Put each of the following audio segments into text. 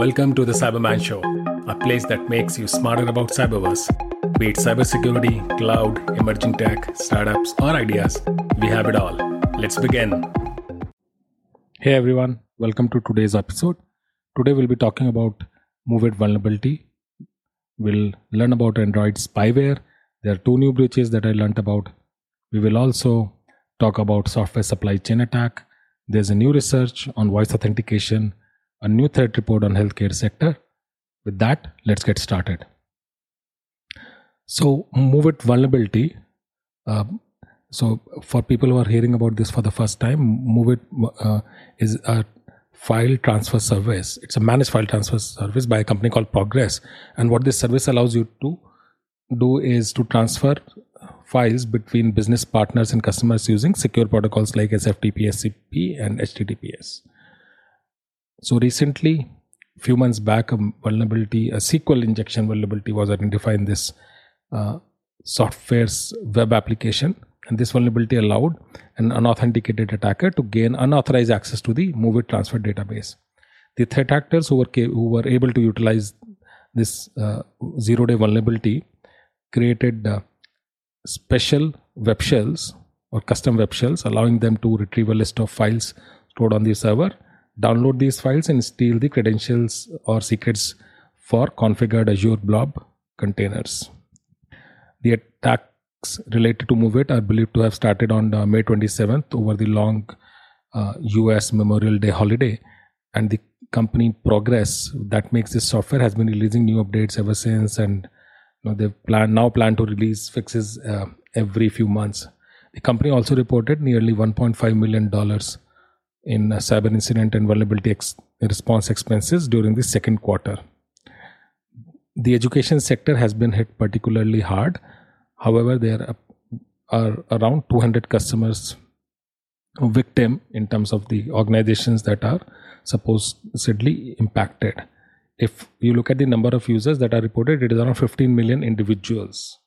Welcome to the Cyberman Show, a place that makes you smarter about cyberverse. Be it cybersecurity, cloud, emerging tech, startups, or ideas, we have it all. Let's begin. Hey everyone, welcome to today's episode. Today we'll be talking about MOVEit vulnerability. We'll learn about Android spyware. There are two new breaches that I learned about. We will also talk about software supply chain attack. There's a new research on voice authentication a new threat report on healthcare sector. With that, let's get started. So, MOVEit vulnerability. Uh, so, for people who are hearing about this for the first time, MOVEit uh, is a file transfer service. It's a managed file transfer service by a company called Progress. And what this service allows you to do is to transfer files between business partners and customers using secure protocols like SFTP, SCP, and HTTPS. So recently, a few months back, a vulnerability, a SQL injection vulnerability was identified in this uh, software's web application. And this vulnerability allowed an unauthenticated attacker to gain unauthorized access to the MOVEit transfer database. The threat actors who were, who were able to utilize this uh, zero day vulnerability created uh, special web shells or custom web shells, allowing them to retrieve a list of files stored on the server download these files and steal the credentials or secrets for configured Azure Blob containers. The attacks related to MOVEit are believed to have started on uh, May 27th over the long uh, US Memorial Day holiday, and the company Progress that makes this software has been releasing new updates ever since, and you know, they plan now plan to release fixes uh, every few months. The company also reported nearly 1.5 million dollars in cyber incident and vulnerability ex- response expenses during the second quarter. The education sector has been hit particularly hard. However, there are around 200 customers victim in terms of the organizations that are supposedly impacted. If you look at the number of users that are reported, it is around 15 million individuals.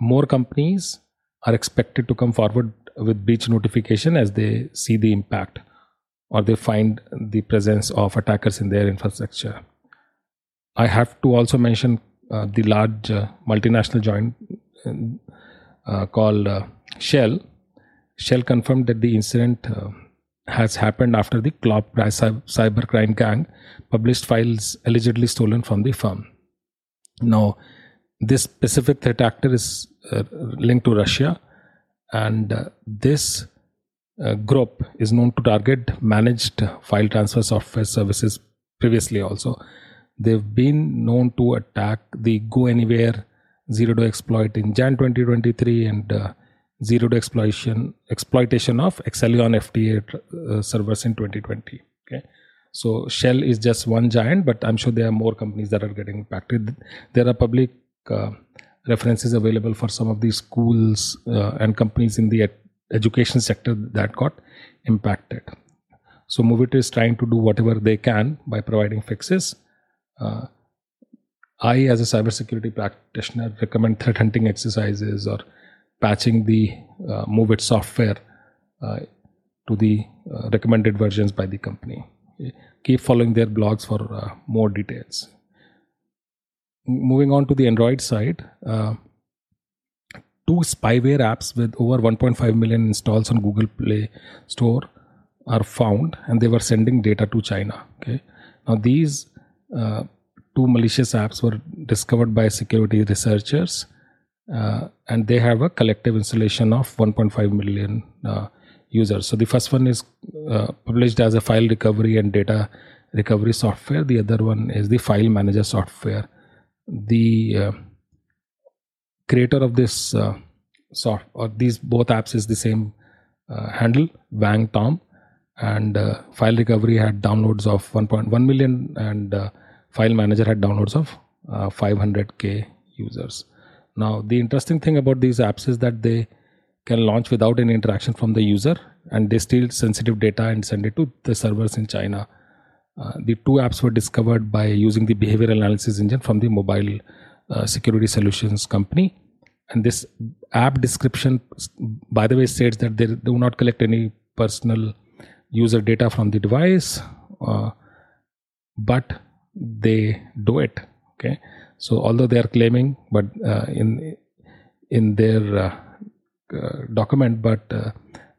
More companies are expected to come forward with breach notification as they see the impact or they find the presence of attackers in their infrastructure. I have to also mention uh, the large uh, multinational joint uh, called uh, Shell. Shell confirmed that the incident uh, has happened after the Clop cybercrime gang published files allegedly stolen from the firm. Now, this specific threat actor is uh, linked to Russia and uh, this uh, group is known to target managed file transfer software services previously also. They've been known to attack the GoAnywhere zero day exploit in jan 2023 and uh, zero day exploitation exploitation of Accellion FTA uh, servers in 2020 okay? So shell is just one giant but i'm sure there are more companies that are getting impacted. There are public uh, references available for some of these schools uh, and companies in the education sector that got impacted. So MOVEit is trying to do whatever they can by providing fixes. Uh, I, as a cybersecurity practitioner, recommend threat hunting exercises or patching the uh, MOVEit software uh, to the uh, recommended versions by the company. Keep following their blogs for uh, more details moving on to the Android side, uh, two spyware apps with over 1.5 million installs on Google Play Store are found, and they were sending data to China. Okay, now these uh, two malicious apps were discovered by security researchers, uh, and they have a collective installation of 1.5 million uh, users. So the first one is uh, published as a file recovery and data recovery software. The other one is the file manager software the uh, creator of this uh, soft or these both apps is the same uh, handle Wang Tom and uh, file recovery had downloads of 1.1 million and uh, file manager had downloads of 500k uh, users. Now the interesting thing about these apps is that they can launch without any interaction from the user and they steal sensitive data and send it to the servers in china. Uh, the two apps were discovered by using the behavioral analysis engine from the mobile uh, security solutions company. And this app description, by the way, states that they do not collect any personal user data from the device, uh, but they do it. Okay, so although they are claiming, but uh, in in their uh, uh, document, but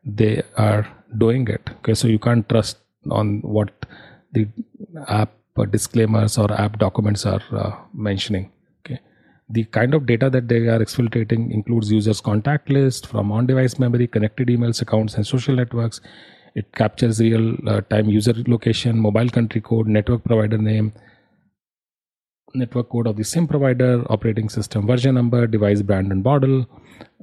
they are doing it. Okay, so you can't trust on what the app disclaimers or app documents are uh, mentioning. The kind of data that they are exfiltrating includes users' contact list from on-device memory, connected emails, accounts, and social networks. It captures real-time user location, mobile country code, network provider name, network code of the SIM provider, operating system version number, device brand and model,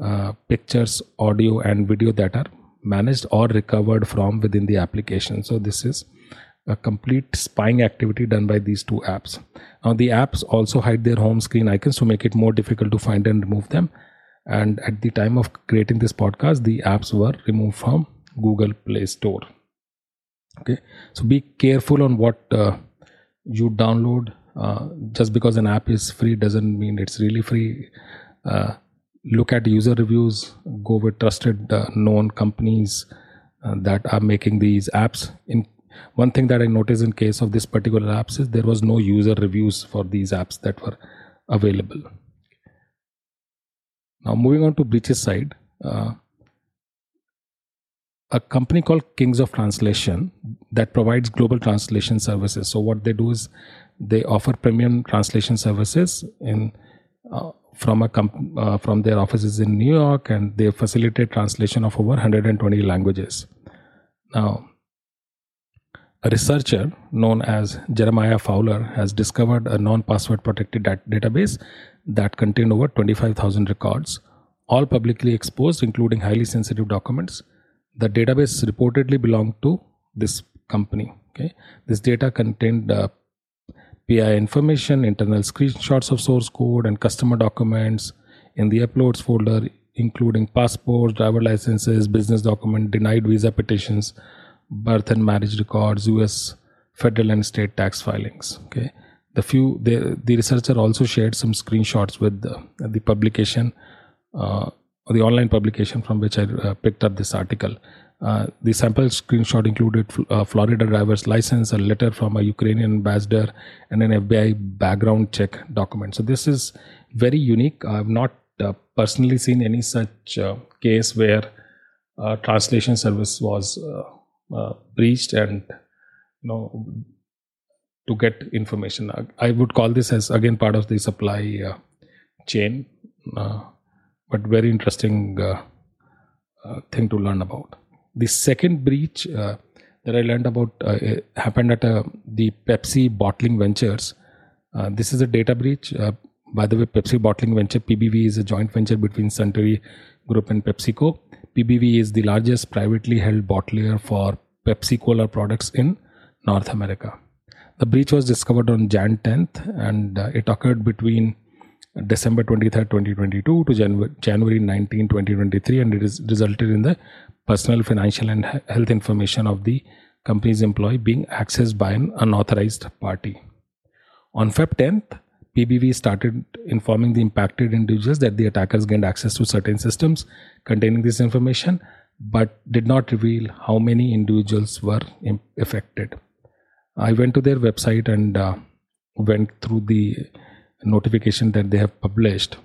uh, pictures, audio, and video that are managed or recovered from within the application. So this is a complete spying activity done by these two apps. Now the apps also hide their home screen icons to make it more difficult to find and remove them. And at the time of creating this podcast, the apps were removed from Google Play Store. Okay, so be careful on what uh, you download uh, just because an app is free doesn't mean it's really free. Uh, look at user reviews, go with trusted, uh, known companies uh, that are making these apps. In one thing that I noticed in case of this particular apps is there was no user reviews for these apps that were available. Now moving on to breaches side. Uh, a company called Kings of Translation that provides global translation services. So what they do is they offer premium translation services in uh, from a comp- uh, from their offices in New York, and they facilitate translation of over 120 languages. Now, a researcher known as Jeremiah Fowler has discovered a non-password protected dat- database that contained over 25,000 records, all publicly exposed, including highly sensitive documents. The database reportedly belonged to this company. Okay, this data contained uh, PI information, internal screenshots of source code, and customer documents in the uploads folder, including passports, driver licenses, business documents, denied visa petitions, birth and marriage records, US federal and state tax filings. Okay. The few the, the researcher also shared some screenshots with the, the publication, uh, the online publication from which I uh, picked up this article. Uh, the sample screenshot included uh, Florida driver's license, a letter from a Ukrainian ambassador, and an FBI background check document. So this is very unique. I've not uh, personally seen any such uh, case where translation service was uh, breached, and you know to get information. I, would call this as again part of the supply chain, but very interesting thing to learn about. The second breach uh, that I learned about uh, happened at uh, the Pepsi Bottling Ventures. Uh, this is a data breach. Uh, by the way, Pepsi Bottling Venture (PBV) is a joint venture between Suntory Group and PepsiCo. PBV is the largest privately held bottler for Pepsi Cola products in North America. The breach was discovered on Jan 10th, and uh, it occurred between December 23rd, 2022 to January, January 19, 2023, and it is resulted in the personal, financial, and health information of the company's employee being accessed by an unauthorized party. On Feb 10th, PBV started informing the impacted individuals that the attackers gained access to certain systems containing this information, but did not reveal how many individuals were affected. I went to their website and uh, went through the notification that they have published.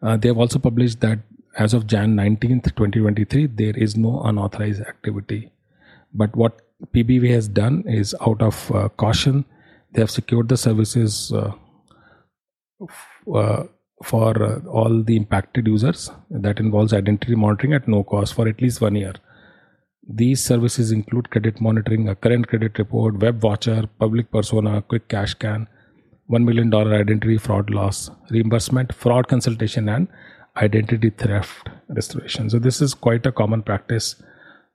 Uh, they have also published that as of Jan 19th, 2023, there is no unauthorized activity. But what PBV has done is out of uh, caution, they have secured the services uh, uh, for uh, all the impacted users. That involves identity monitoring at no cost for at least one year. These services include credit monitoring, a current credit report, web watcher, public persona, quick cash scan, $1 million identity fraud loss, reimbursement, fraud consultation, and identity theft restoration. So, this is quite a common practice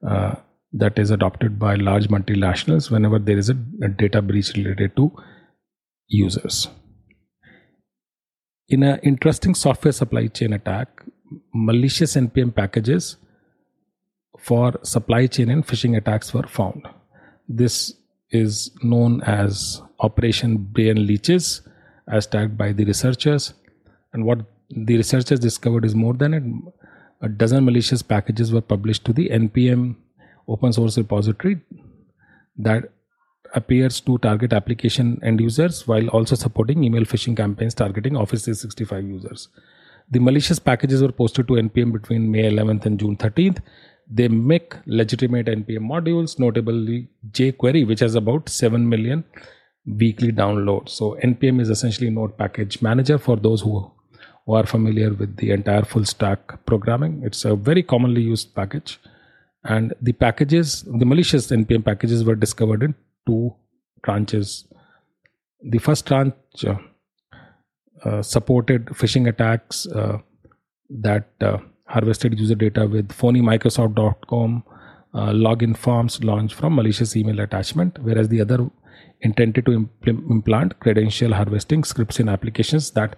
uh, that is adopted by large multinationals whenever there is a, a data breach related to users. In an interesting software supply chain attack, malicious NPM packages for supply chain and phishing attacks were found. This is known as Operation Brain Leeches, as tagged by the researchers. And what the researchers discovered is more than a, a dozen malicious packages were published to the npm open source repository that appears to target application end users while also supporting email phishing campaigns targeting Office 365 users. The malicious packages were posted to NPM between May 11th and June 13th. They make legitimate NPM modules, notably jQuery, which has about 7 million weekly downloads. So NPM is essentially Node Package Manager for those who, who are familiar with the entire full stack programming. It's a very commonly used package. And the packages, the malicious NPM packages were discovered in two tranches. The first tranche uh, uh, supported phishing attacks uh, that uh, harvested user data with phony Microsoft.com uh, login forms launched from malicious email attachment, whereas the other intended to impl- implant credential harvesting scripts in applications that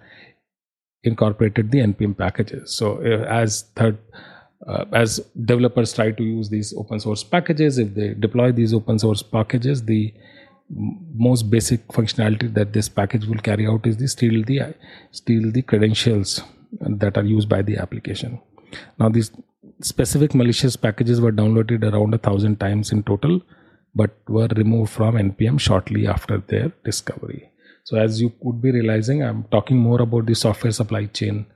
incorporated the npm packages. So, uh, as third uh, as developers try to use these open source packages, if they deploy these open source packages, the most basic functionality that this package will carry out is the steal the steal the credentials that are used by the application. Now these specific malicious packages were downloaded around a thousand times in total, but were removed from npm shortly after their discovery. So as you could be realizing, I'm talking more about the software supply chain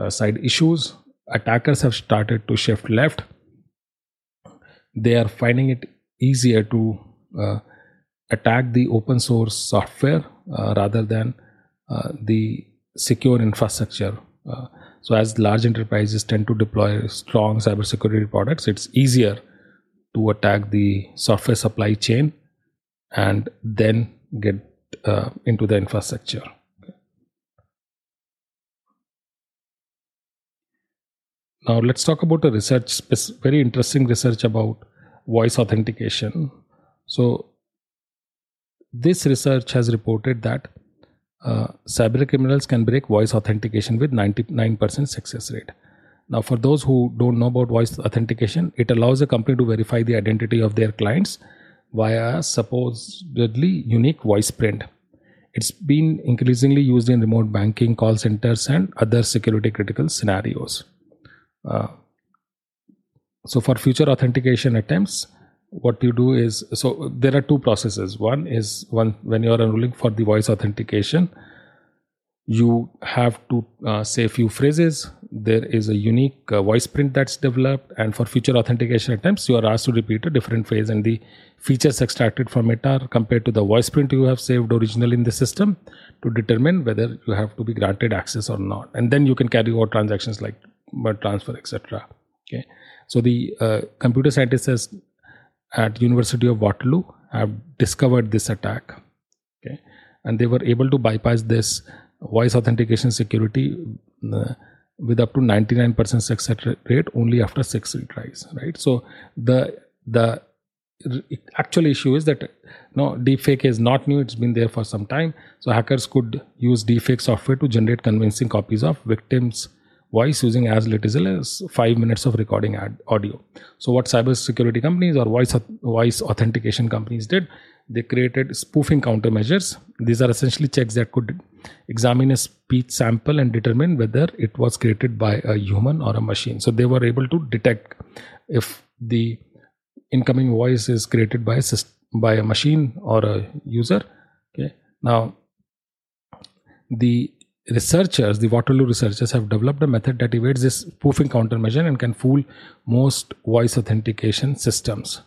uh, side issues. Attackers have started to shift left. They are finding it easier to uh, attack the open source software uh, rather than uh, the secure infrastructure. Uh, so, as large enterprises tend to deploy strong cybersecurity products, it's easier to attack the software supply chain and then get uh, into the infrastructure. Now, let's talk about a research, very interesting research about voice authentication. So, this research has reported that uh, cyber criminals can break voice authentication with 99% success rate. Now, for those who don't know about voice authentication, it allows a company to verify the identity of their clients via supposedly unique voice print. It's been increasingly used in remote banking, call centers, and other security critical scenarios. Uh, so, for future authentication attempts, what you do is so there are two processes. One is one when you are enrolling for the voice authentication you have to uh, say a few phrases. There is a unique uh, voice print that's developed and for future authentication attempts you are asked to repeat a different phrase and the features extracted from it are compared to the voice print you have saved originally in the system to determine whether you have to be granted access or not. And then you can carry out transactions like transfer etc okay so the uh, computer scientists at University of Waterloo have discovered this attack. Okay, and they were able to bypass this voice authentication security uh, with up to 99% success rate only after six retries. Right. So the the actual issue is that no deepfake is not new it's been there for some time so hackers could use deepfake software to generate convincing copies of victims voice using as little as five minutes of recording ad- audio. So, what cybersecurity companies or voice voice authentication companies did, they created spoofing countermeasures. These are essentially checks that could examine a speech sample and determine whether it was created by a human or a machine. So, they were able to detect if the incoming voice is created by a by a machine or a user. Okay. Now, the researchers, the Waterloo researchers, have developed a method that evades this spoofing countermeasure and can fool most voice authentication systems.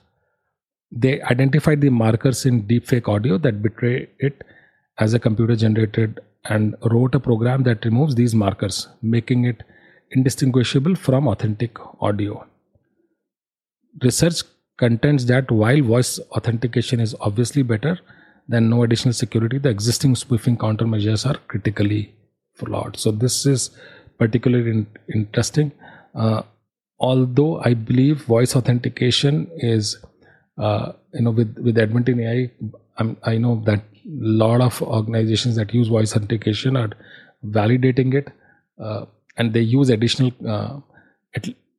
They identified the markers in deepfake audio that betray it as a computer generated and wrote a program that removes these markers, making it indistinguishable from authentic audio. Research contends that while voice authentication is obviously better than no additional security, the existing spoofing countermeasures are critically flawed. So this is particularly in, interesting. Uh, although I believe voice authentication is, uh, you know, with with Edmonton AI, I'm, i know that a lot of organizations that use voice authentication are validating it, uh, and they use additional uh,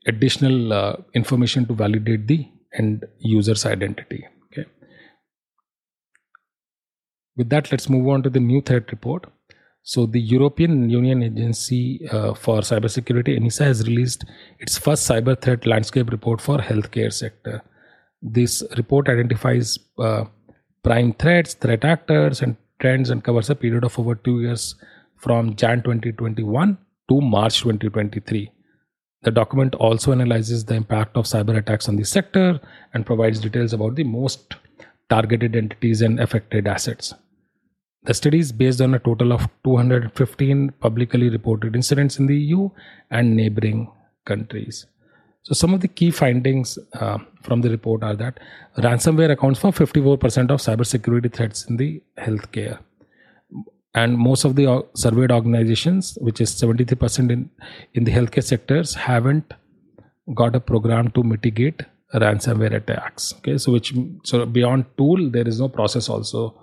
additional uh, information to validate the end user's identity. Okay. With that, let's move on to the new threat report. So, the European Union Agency uh, for Cybersecurity, ENISA, has released its first cyber threat landscape report for healthcare sector. This report identifies uh, prime threats, threat actors, and trends and covers a period of over two years from Jan 2021 to March 2023. The document also analyzes the impact of cyber attacks on the sector and provides details about the most targeted entities and affected assets. The study is based on a total of 215 publicly reported incidents in the EU and neighboring countries. So, some of the key findings uh, from the report are that ransomware accounts for 54% of cybersecurity threats in the healthcare. And most of the surveyed organizations, which is 73% in, in the healthcare sectors, haven't got a program to mitigate ransomware attacks. Okay, so which so beyond tool, there is no process also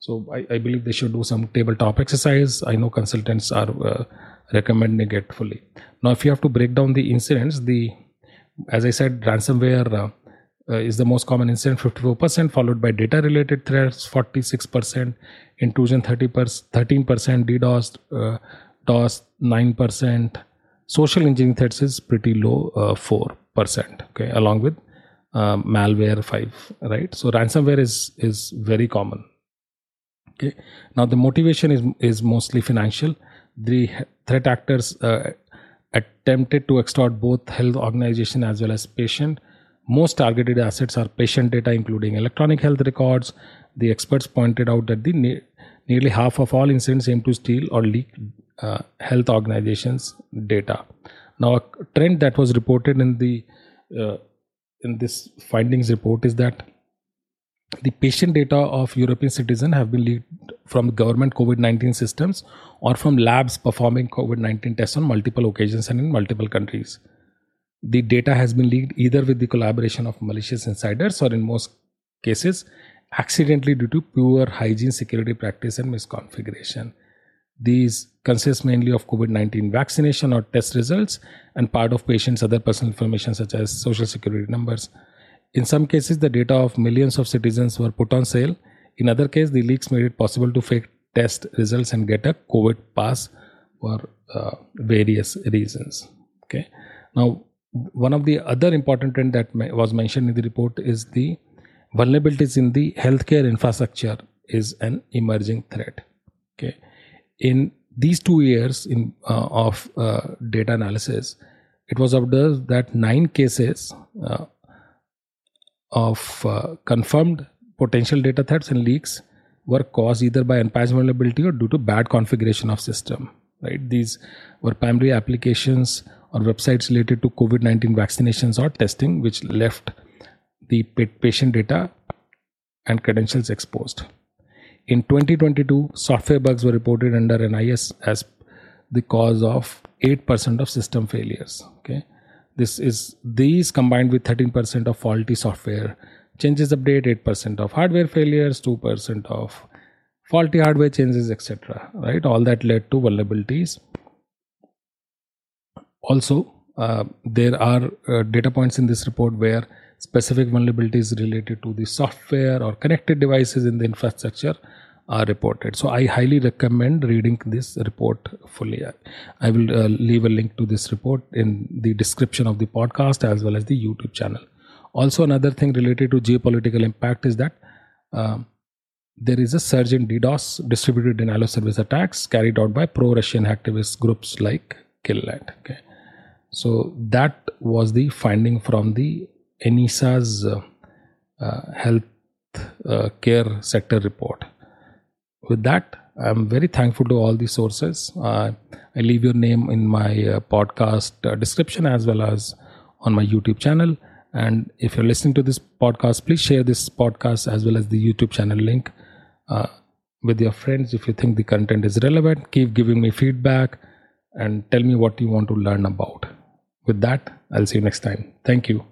so I, I believe they should do some tabletop exercise. I know consultants are uh, recommending it fully. Now, if you have to break down the incidents, the as I said, ransomware uh, uh, is the most common incident, 54%, followed by data-related threats, 46%, intrusion, 30%, 13%, DDoS, uh, DOS, 9%, social engineering threats is pretty low, 4%. Uh, okay, along with uh, malware, five. Right. So ransomware is is very common okay. Now the motivation is is mostly financial. The threat actors uh, attempted to extort both health organization as well as patient. Most targeted assets are patient data including electronic health records. The experts pointed out that the ne- nearly half of all incidents aim to steal or leak uh, health organizations data. Now a trend that was reported in the uh, in this findings report is that the patient data of European citizens have been leaked from government COVID 19 systems or from labs performing COVID 19 tests on multiple occasions and in multiple countries. The data has been leaked either with the collaboration of malicious insiders or, in most cases, accidentally due to poor hygiene, security practice, and misconfiguration. These consist mainly of COVID 19 vaccination or test results and part of patients' other personal information, such as social security numbers in some cases, the data of millions of citizens were put on sale. In other cases, the leaks made it possible to fake test results and get a COVID pass for uh, various reasons. Okay. Now, one of the other important trend that was mentioned in the report is the vulnerabilities in the healthcare infrastructure is an emerging threat. Okay. In these two years in uh, of uh, data analysis, it was observed that nine cases uh, of uh, confirmed potential data threats and leaks were caused either by unpatched vulnerability or due to bad configuration of system right? These were primary applications or websites related to covid-19 vaccinations or testing which left the patient data and credentials exposed. In 2022 software bugs were reported under NIS as the cause of 8% of system failures okay this is these combined with 13% of faulty software changes update, 8% of hardware failures, 2% of faulty hardware changes, etc. Right? All that led to vulnerabilities. Also, uh, there are uh, data points in this report where specific vulnerabilities related to the software or connected devices in the infrastructure are reported. So I highly recommend reading this report fully. I will uh, leave a link to this report in the description of the podcast as well as the YouTube channel. Also, another thing related to geopolitical impact is that uh, there is a surge in DDoS distributed denial of service attacks carried out by pro-Russian activist groups like Killnet. Okay, so that was the finding from the ENISA's uh, uh, health uh, care sector report with that i'm very thankful to all the sources. Uh, i leave your name in my uh, podcast uh, description as well as on my youtube channel. And if you're listening to this podcast please share this podcast as well as the youtube channel link uh, with your friends. If you think the content is relevant keep giving me feedback and tell me what you want to learn about. With that i'll see you next time. Thank you